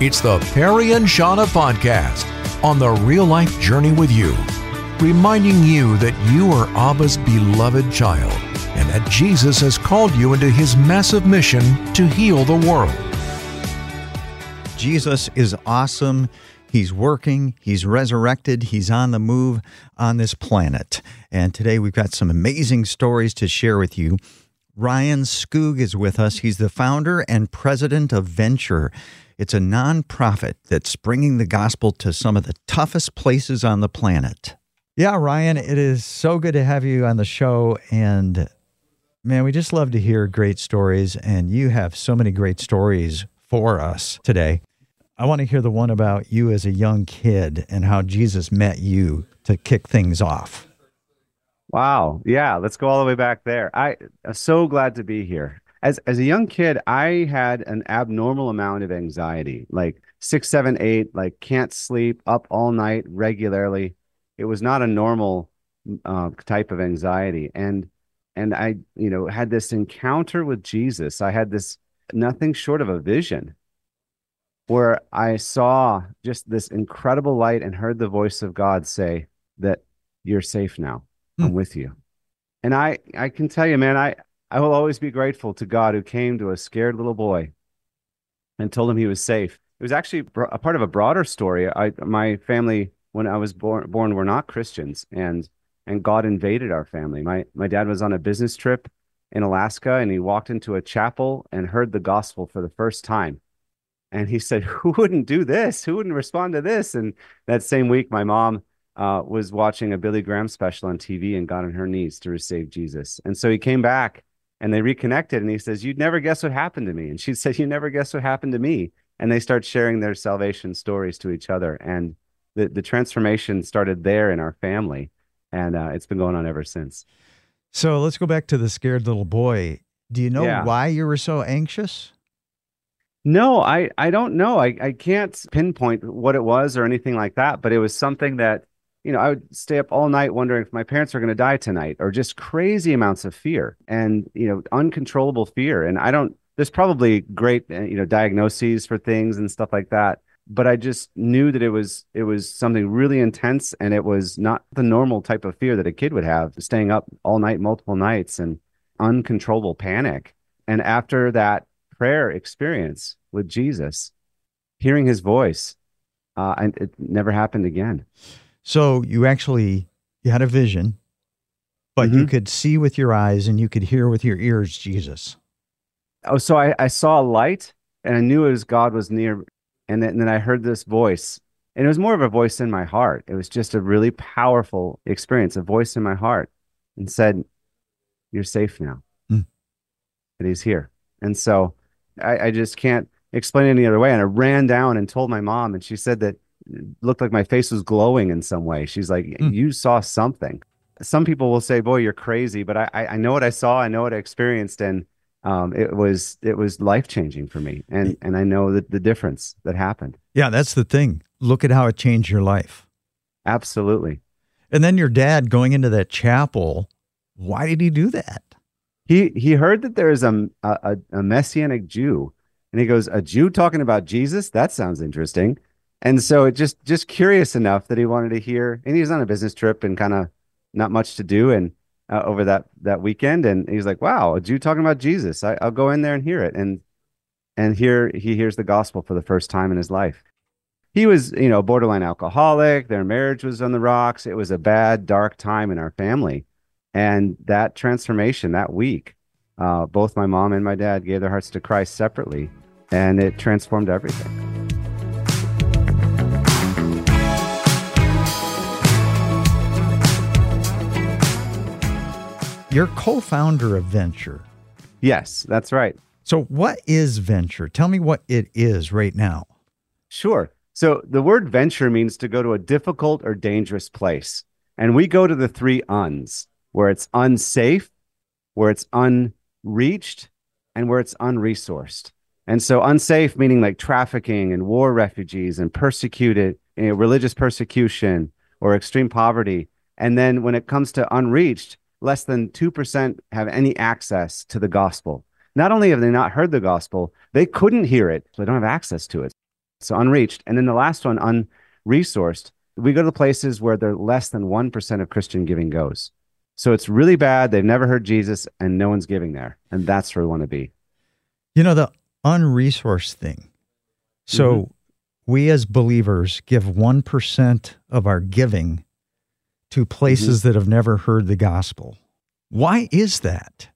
It's the Perry and Shauna podcast on the real life journey with you, reminding you that you are Abba's beloved child and that Jesus has called you into his massive mission to heal the world. Jesus is awesome. He's working, he's resurrected, he's on the move on this planet. And today we've got some amazing stories to share with you. Ryan Skoog is with us. He's the founder and president of Venture. It's a nonprofit that's bringing the gospel to some of the toughest places on the planet. Yeah, Ryan, it is so good to have you on the show. And man, we just love to hear great stories. And you have so many great stories for us today. I want to hear the one about you as a young kid and how Jesus met you to kick things off. Wow. Yeah, let's go all the way back there. I am so glad to be here. As as a young kid, I had an abnormal amount of anxiety, like six, seven, eight, like can't sleep, up all night regularly. It was not a normal uh, type of anxiety, and and I, you know, had this encounter with Jesus. I had this nothing short of a vision where I saw just this incredible light and heard the voice of God say that you're safe now. Mm. I'm with you. And I I can tell you, man, I I will always be grateful to God who came to a scared little boy and told him he was safe. It was actually a part of a broader story. I my family when I was born born were not Christians and and God invaded our family. My my dad was on a business trip in Alaska and he walked into a chapel and heard the gospel for the first time and he said, "Who wouldn't do this? Who wouldn't respond to this?" And that same week, my mom uh, was watching a Billy Graham special on TV and got on her knees to receive Jesus. And so he came back and they reconnected. And he says, "You'd never guess what happened to me." And she said, "You never guess what happened to me." And they start sharing their salvation stories to each other, and the the transformation started there in our family, and uh, it's been going on ever since. So let's go back to the scared little boy. Do you know yeah. why you were so anxious? No, I, I don't know. I, I can't pinpoint what it was or anything like that, but it was something that, you know, I would stay up all night wondering if my parents are going to die tonight or just crazy amounts of fear and, you know, uncontrollable fear. And I don't, there's probably great, uh, you know, diagnoses for things and stuff like that. But I just knew that it was, it was something really intense and it was not the normal type of fear that a kid would have, staying up all night, multiple nights and uncontrollable panic. And after that prayer experience, with Jesus, hearing his voice, uh, and it never happened again. So you actually you had a vision, but mm-hmm. you could see with your eyes and you could hear with your ears Jesus. Oh, so I, I saw a light and I knew it was God was near, and then, and then I heard this voice, and it was more of a voice in my heart. It was just a really powerful experience, a voice in my heart, and said, "You're safe now." Mm. And He's here, and so I, I just can't explain it any other way. And I ran down and told my mom, and she said that looked like my face was glowing in some way. She's like, mm. "You saw something." Some people will say, "Boy, you're crazy," but I I know what I saw. I know what I experienced, and um, it was it was life changing for me, and and I know that the difference that happened. Yeah, that's the thing. Look at how it changed your life. Absolutely. And then your dad going into that chapel. Why did he do that? He he heard that there is a a, a messianic Jew and he goes, "A Jew talking about Jesus? That sounds interesting." And so it just just curious enough that he wanted to hear. And he was on a business trip and kind of not much to do and uh, over that that weekend. And he's like, "Wow, a Jew talking about Jesus? I, I'll go in there and hear it." And and here he hears the gospel for the first time in his life. He was, you know, borderline alcoholic. Their marriage was on the rocks. It was a bad, dark time in our family. And that transformation that week uh, both my mom and my dad gave their hearts to Christ separately, and it transformed everything. You're co founder of Venture. Yes, that's right. So, what is Venture? Tell me what it is right now. Sure. So, the word venture means to go to a difficult or dangerous place. And we go to the three uns, where it's unsafe, where it's unreached, and where it's unresourced. And so unsafe, meaning like trafficking and war refugees and persecuted, you know, religious persecution or extreme poverty. And then when it comes to unreached, less than 2% have any access to the gospel. Not only have they not heard the gospel, they couldn't hear it, so they don't have access to it. So unreached. And then the last one, unresourced. We go to places where there less than 1% of Christian giving goes. So it's really bad. They've never heard Jesus and no one's giving there. And that's where we want to be. You know, the unresourced thing. So mm-hmm. we as believers give 1% of our giving to places mm-hmm. that have never heard the gospel. Why is that?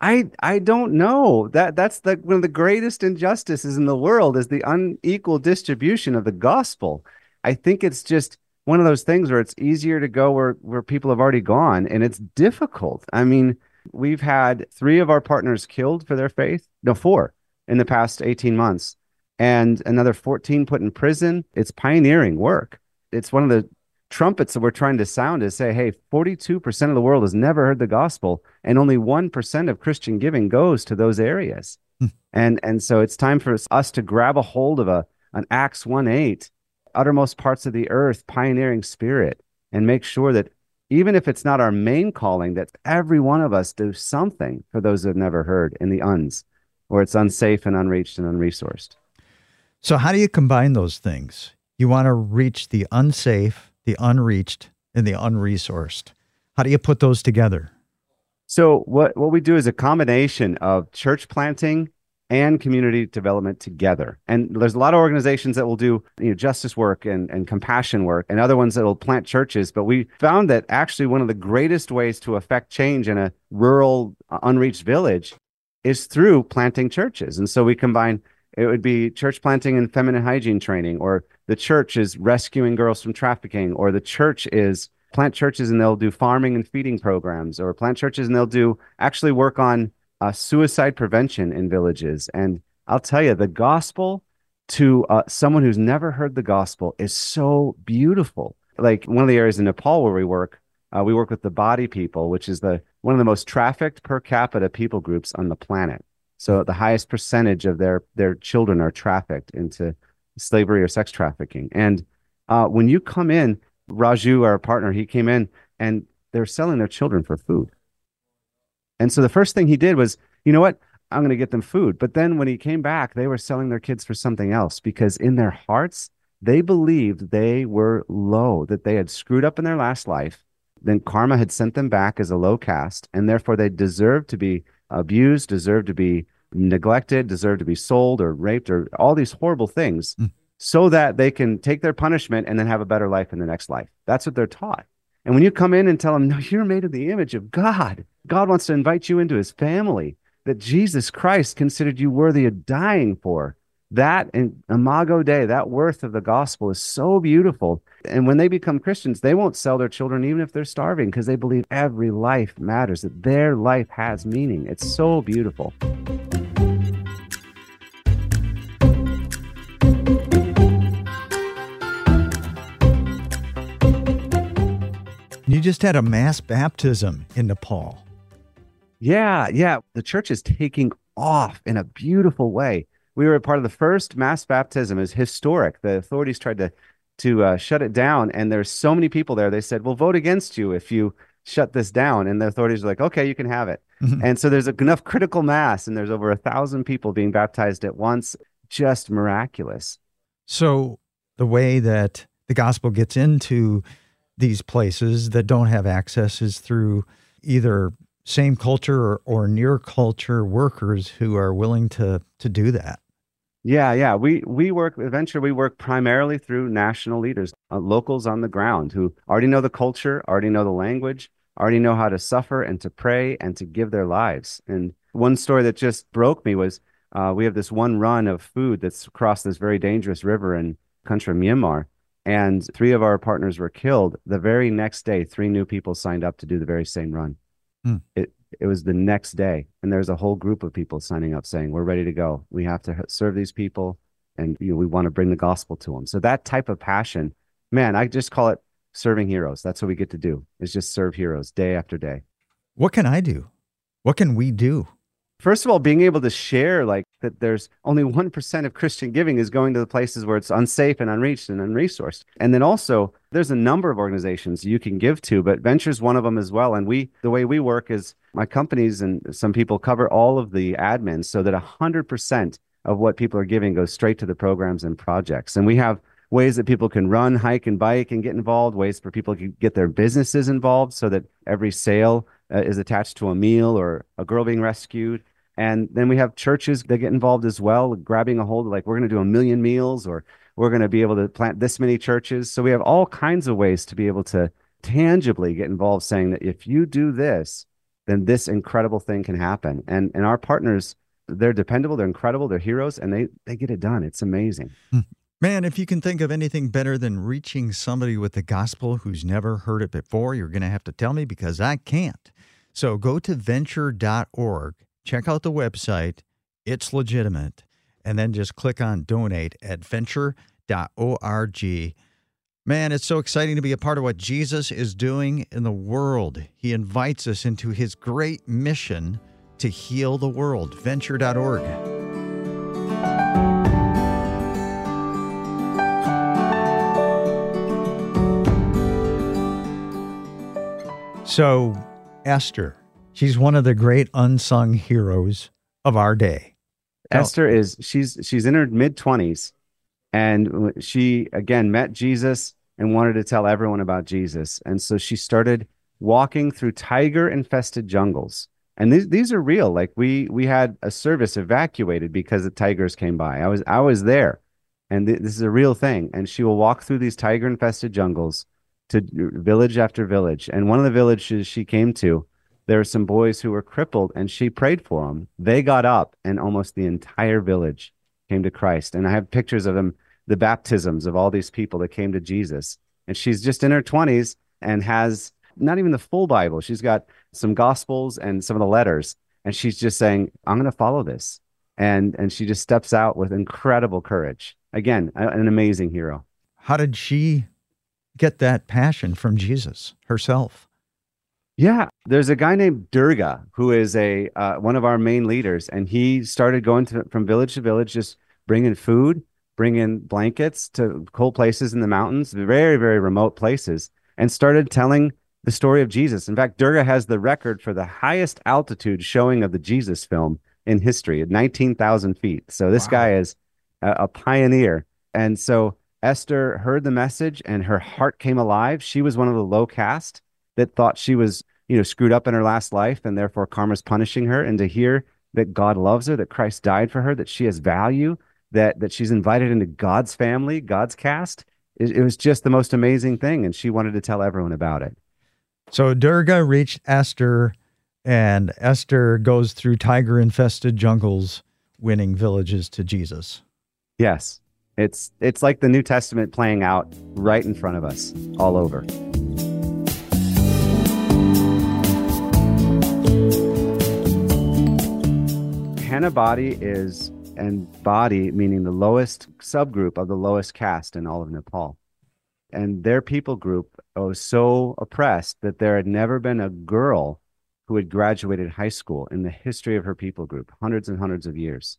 I I don't know. That that's the one of the greatest injustices in the world is the unequal distribution of the gospel. I think it's just one of those things where it's easier to go where where people have already gone and it's difficult. I mean, we've had 3 of our partners killed for their faith. No, 4 in the past 18 months and another 14 put in prison. It's pioneering work. It's one of the trumpets that we're trying to sound is say, hey, 42% of the world has never heard the gospel, and only 1% of Christian giving goes to those areas. Hmm. and and so it's time for us to grab a hold of a an Acts 1 8, uttermost parts of the earth, pioneering spirit, and make sure that even if it's not our main calling, that every one of us do something for those who have never heard in the uns, where it's unsafe and unreached and unresourced. So, how do you combine those things? You want to reach the unsafe the unreached, and the unresourced. How do you put those together? So what what we do is a combination of church planting and community development together. And there's a lot of organizations that will do you know, justice work and, and compassion work, and other ones that will plant churches. But we found that actually one of the greatest ways to affect change in a rural, unreached village is through planting churches. And so we combine it would be church planting and feminine hygiene training, or the church is rescuing girls from trafficking, or the church is plant churches and they'll do farming and feeding programs, or plant churches and they'll do actually work on uh, suicide prevention in villages. And I'll tell you, the gospel to uh, someone who's never heard the gospel is so beautiful. Like one of the areas in Nepal where we work, uh, we work with the Badi people, which is the one of the most trafficked per capita people groups on the planet. So the highest percentage of their their children are trafficked into slavery or sex trafficking. And uh, when you come in, Raju, our partner, he came in and they're selling their children for food. And so the first thing he did was, you know what? I'm going to get them food. But then when he came back, they were selling their kids for something else because in their hearts, they believed they were low, that they had screwed up in their last life. Then karma had sent them back as a low caste, and therefore they deserved to be abused, deserve to be neglected, deserve to be sold or raped or all these horrible things mm. so that they can take their punishment and then have a better life in the next life. That's what they're taught. And when you come in and tell them, no, you're made in the image of God, God wants to invite you into his family, that Jesus Christ considered you worthy of dying for that and imago dei that worth of the gospel is so beautiful and when they become christians they won't sell their children even if they're starving because they believe every life matters that their life has meaning it's so beautiful you just had a mass baptism in nepal yeah yeah the church is taking off in a beautiful way we were part of the first mass baptism. Was historic. The authorities tried to to uh, shut it down, and there's so many people there. They said, "We'll vote against you if you shut this down." And the authorities were like, "Okay, you can have it." Mm-hmm. And so there's enough critical mass, and there's over a thousand people being baptized at once. Just miraculous. So the way that the gospel gets into these places that don't have access is through either same culture or, or near culture workers who are willing to to do that. Yeah, yeah. We we work eventually we work primarily through national leaders, uh, locals on the ground who already know the culture, already know the language, already know how to suffer and to pray and to give their lives. And one story that just broke me was uh, we have this one run of food that's across this very dangerous river in country Myanmar, and three of our partners were killed. The very next day, three new people signed up to do the very same run. Mm. It it was the next day. And there's a whole group of people signing up saying we're ready to go. We have to serve these people. And you know, we want to bring the gospel to them so that type of passion man i just call it serving heroes. That's what we get to do is just serve heroes day after day. What can i do? What can we do first of all being able to share like that there's only 1% of christian giving is going to the places where it's unsafe and unreached and unresourced and then also there's a number of organizations you can give to but ventures one of them as well and we the way we work is my companies and some people cover all of the admins so that 100% of what people are giving goes straight to the programs and projects. And we have ways that people can run, hike, and bike and get involved, ways for people to get their businesses involved so that every sale uh, is attached to a meal or a girl being rescued. And then we have churches that get involved as well, grabbing a hold of like, we're going to do a million meals or we're going to be able to plant this many churches. So we have all kinds of ways to be able to tangibly get involved, saying that if you do this, then this incredible thing can happen. And and our partners, they're dependable, they're incredible, they're heroes, and they they get it done. It's amazing. Hmm. Man, if you can think of anything better than reaching somebody with the gospel who's never heard it before, you're going to have to tell me because I can't. So go to venture.org, check out the website, it's legitimate, and then just click on donate at venture.org. Man, it's so exciting to be a part of what Jesus is doing in the world. He invites us into his great mission to heal the world. Venture.org. So, Esther, she's one of the great unsung heroes of our day. Esther is she's she's in her mid 20s and she again met Jesus and wanted to tell everyone about Jesus. And so she started walking through tiger infested jungles. And these these are real. Like we we had a service evacuated because the tigers came by. I was I was there. And th- this is a real thing. And she will walk through these tiger infested jungles to village after village. And one of the villages she came to, there were some boys who were crippled, and she prayed for them. They got up, and almost the entire village came to Christ. And I have pictures of them, the baptisms of all these people that came to Jesus. And she's just in her 20s and has not even the full Bible. She's got some gospels and some of the letters. And she's just saying, I'm going to follow this. And, and she just steps out with incredible courage. Again, an amazing hero. How did she get that passion from Jesus herself? Yeah, there's a guy named Durga who is a uh, one of our main leaders, and he started going to, from village to village, just bringing food, bringing blankets to cold places in the mountains, very very remote places, and started telling the story of Jesus. In fact, Durga has the record for the highest altitude showing of the Jesus film in history at 19,000 feet. So this wow. guy is a, a pioneer, and so Esther heard the message and her heart came alive. She was one of the low caste that thought she was, you know, screwed up in her last life and therefore karma's punishing her. And to hear that God loves her, that Christ died for her, that she has value, that that she's invited into God's family, God's caste, it, it was just the most amazing thing. And she wanted to tell everyone about it. So Durga reached Esther, and Esther goes through tiger infested jungles, winning villages to Jesus. Yes. It's it's like the New Testament playing out right in front of us, all over. Hannah Badi is and Badi meaning the lowest subgroup of the lowest caste in all of Nepal. And their people group was so oppressed that there had never been a girl who had graduated high school in the history of her people group, hundreds and hundreds of years.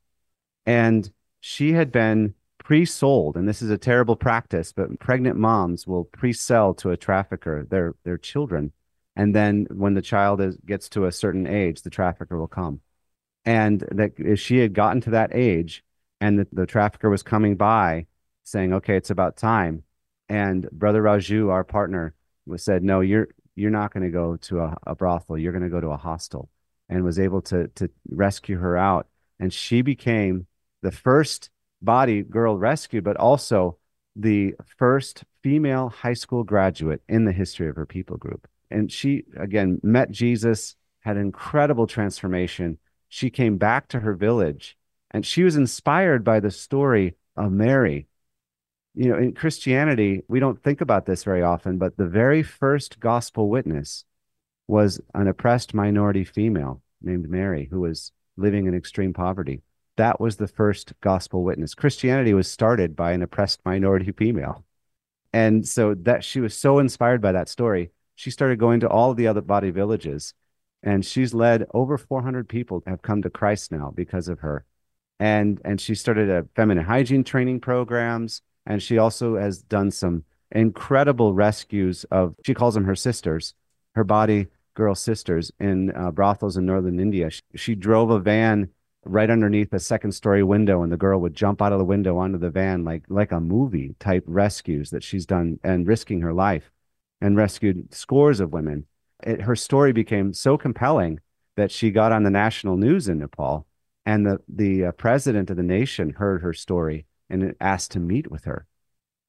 And she had been pre-sold, and this is a terrible practice, but pregnant moms will pre-sell to a trafficker their their children, and then when the child is, gets to a certain age, the trafficker will come. And that if she had gotten to that age, and the, the trafficker was coming by, saying, "Okay, it's about time," and Brother Raju, our partner, was said, "No, you're you're not going to go to a, a brothel. You're going to go to a hostel," and was able to to rescue her out, and she became the first Badi girl rescued, but also the first female high school graduate in the history of her people group. And she, again, met Jesus, had incredible transformation. She came back to her village and she was inspired by the story of Mary. You know, in Christianity, we don't think about this very often, but the very first gospel witness was an oppressed minority female named Mary who was living in extreme poverty that was the first gospel witness. Christianity was started by an oppressed minority female. And so that she was so inspired by that story, she started going to all the other Badi villages. And she's led over 400 people have come to Christ now because of her. And and she started a feminine hygiene training programs. And she also has done some incredible rescues of, she calls them her sisters, her Badi girl sisters in uh, brothels in northern India. She, she drove a van right underneath a second story window and the girl would jump out of the window onto the van like like a movie type rescues that she's done and risking her life and rescued scores of women. It, her story became so compelling that she got on the national news in nepal and the the uh, president of the nation heard her story and asked to meet with her.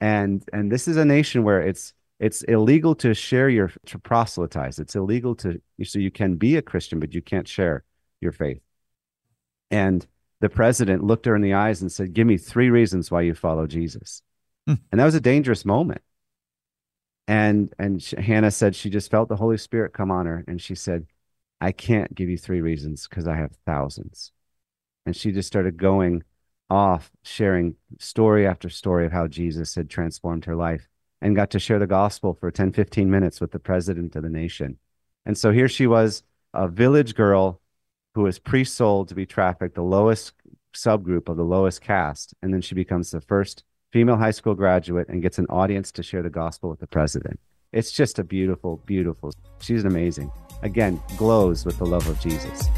And and this is a nation where it's it's illegal to share your to proselytize. It's illegal to so you can be a christian but you can't share your faith and the president looked her in the eyes and said, Give me three reasons why you follow Jesus. Hmm. And that was a dangerous moment. And and she, Hannah said she just felt the Holy Spirit come on her. And she said, I can't give you three reasons because I have thousands. And she just started going off, sharing story after story of how Jesus had transformed her life and got to share the gospel for 10, 15 minutes with the president of the nation. And so here she was, a village girl who was pre-sold to be trafficked, the lowest subgroup of the lowest caste, and then she becomes the first female high school graduate and gets an audience to share the gospel with the president. It's just a beautiful, beautiful. She's amazing. Again, glows with the love of Jesus.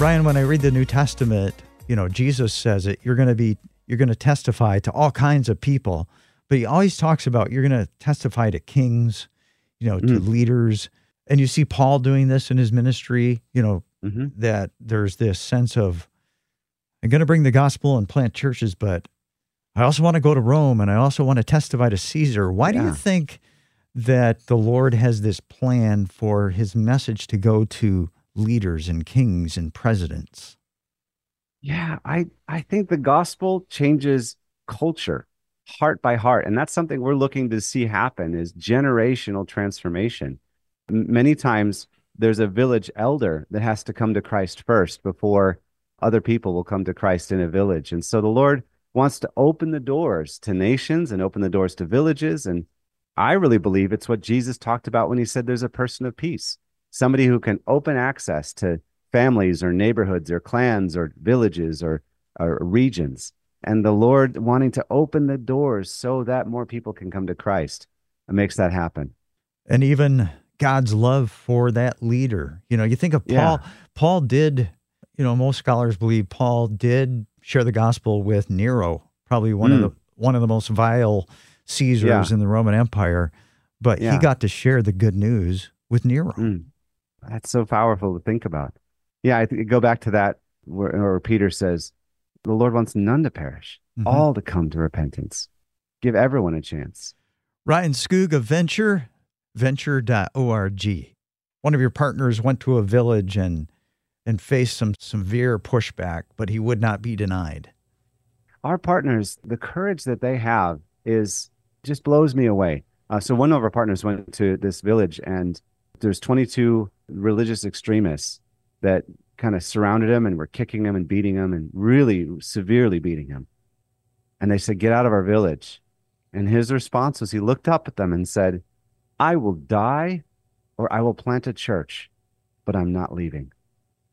Ryan, when I read the New Testament, you know, Jesus says it, you're going to be you're going to testify to all kinds of people but he always talks about you're going to testify to kings, you know, to mm. leaders. And you see Paul doing this in his ministry, you know, mm-hmm. that there's this sense of, I'm going to bring the gospel and plant churches, but I also want to go to Rome and I also want to testify to Caesar. Why yeah. do you think that the Lord has this plan for his message to go to leaders and kings and presidents? Yeah, I, I think the gospel changes culture heart by heart. And that's something we're looking to see happen is generational transformation. Many times there's a village elder that has to come to christ first before other people will come to christ in a village. And so the lord wants to open the doors to nations and open the doors to villages. And i really believe it's what jesus talked about when he said there's a person of peace somebody who can open access to families or neighborhoods or clans or villages or, or regions and the Lord wanting to open the doors so that more people can come to Christ and makes that happen. And even God's love for that leader. You know, you think of Paul, yeah. Paul did, you know, most scholars believe Paul did share the gospel with Nero, probably one mm. of the one of the most vile Caesars yeah. in the Roman Empire, but yeah. he got to share the good news with Nero. Mm. That's so powerful to think about. Yeah, I think go back to that where, where Peter says, the Lord wants none to perish, mm-hmm. all to come to repentance. Give everyone a chance. Ryan Skoog of Venture, venture.org. One of your partners went to a village and and faced some severe pushback, but he would not be denied. Our partners, the courage that they have is just blows me away. Uh, so one of our partners went to this village and there's 22 religious extremists that kind of surrounded him and were kicking him and beating him and really severely beating him. And they said, Get out of our village. And his response was he looked up at them and said, I will die or I will plant a church, but I'm not leaving.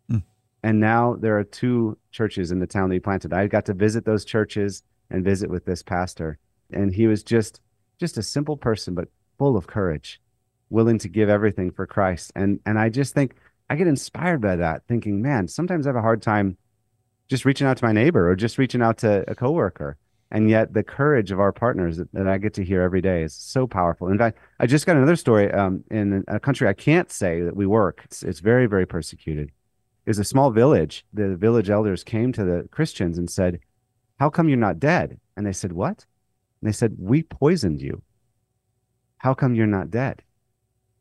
Mm. And now there are two churches in the town that he planted. I got to visit those churches and visit with this pastor. And he was just just a simple person, but full of courage, willing to give everything for Christ. And and I just think I get inspired by that, thinking, man, sometimes I have a hard time just reaching out to my neighbor or just reaching out to a coworker. And yet, the courage of our partners that, that I get to hear every day is so powerful. In fact, I just got another story um, in a country I can't say that we work. It's, it's very, very persecuted. It's a small village. The village elders came to the Christians and said, How come you're not dead? And they said, What? And they said, We poisoned you. How come you're not dead?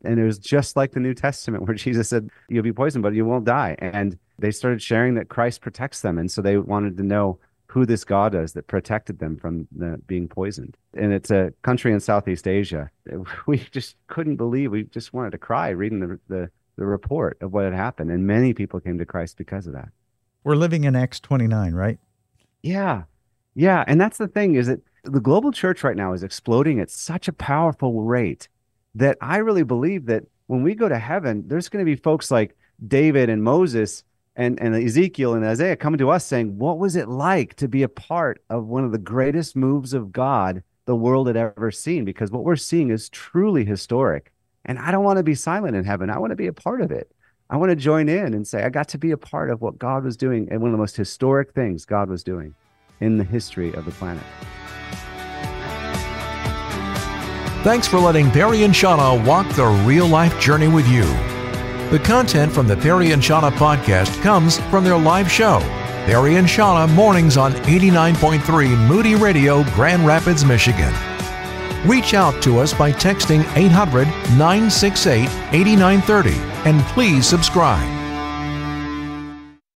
And it was just like the New Testament where Jesus said, You'll be poisoned, but you won't die. And they started sharing that Christ protects them. And so they wanted to know who this God is that protected them from the, being poisoned. And it's a country in Southeast Asia. We just couldn't believe, we just wanted to cry reading the, the, the report of what had happened. And many people came to Christ because of that. We're living in Acts 29, right? Yeah. Yeah. And that's the thing is that the global church right now is exploding at such a powerful rate that I really believe that when we go to heaven, there's going to be folks like David and Moses and, and Ezekiel and Isaiah coming to us saying, What was it like to be a part of one of the greatest moves of God the world had ever seen because what we're seeing is truly historic. And I don't want to be silent in heaven. I want to be a part of it. I want to join in and say, I got to be a part of what God was doing and one of the most historic things God was doing in the history of the planet. Thanks for letting Perry and Shauna walk the real life journey with you. The content from the Perry and Shauna podcast comes from their live show, Perry and Shauna Mornings on 89.3 Moody Radio, Grand Rapids, Michigan. Reach out to us by texting 800 968 8930 and please subscribe.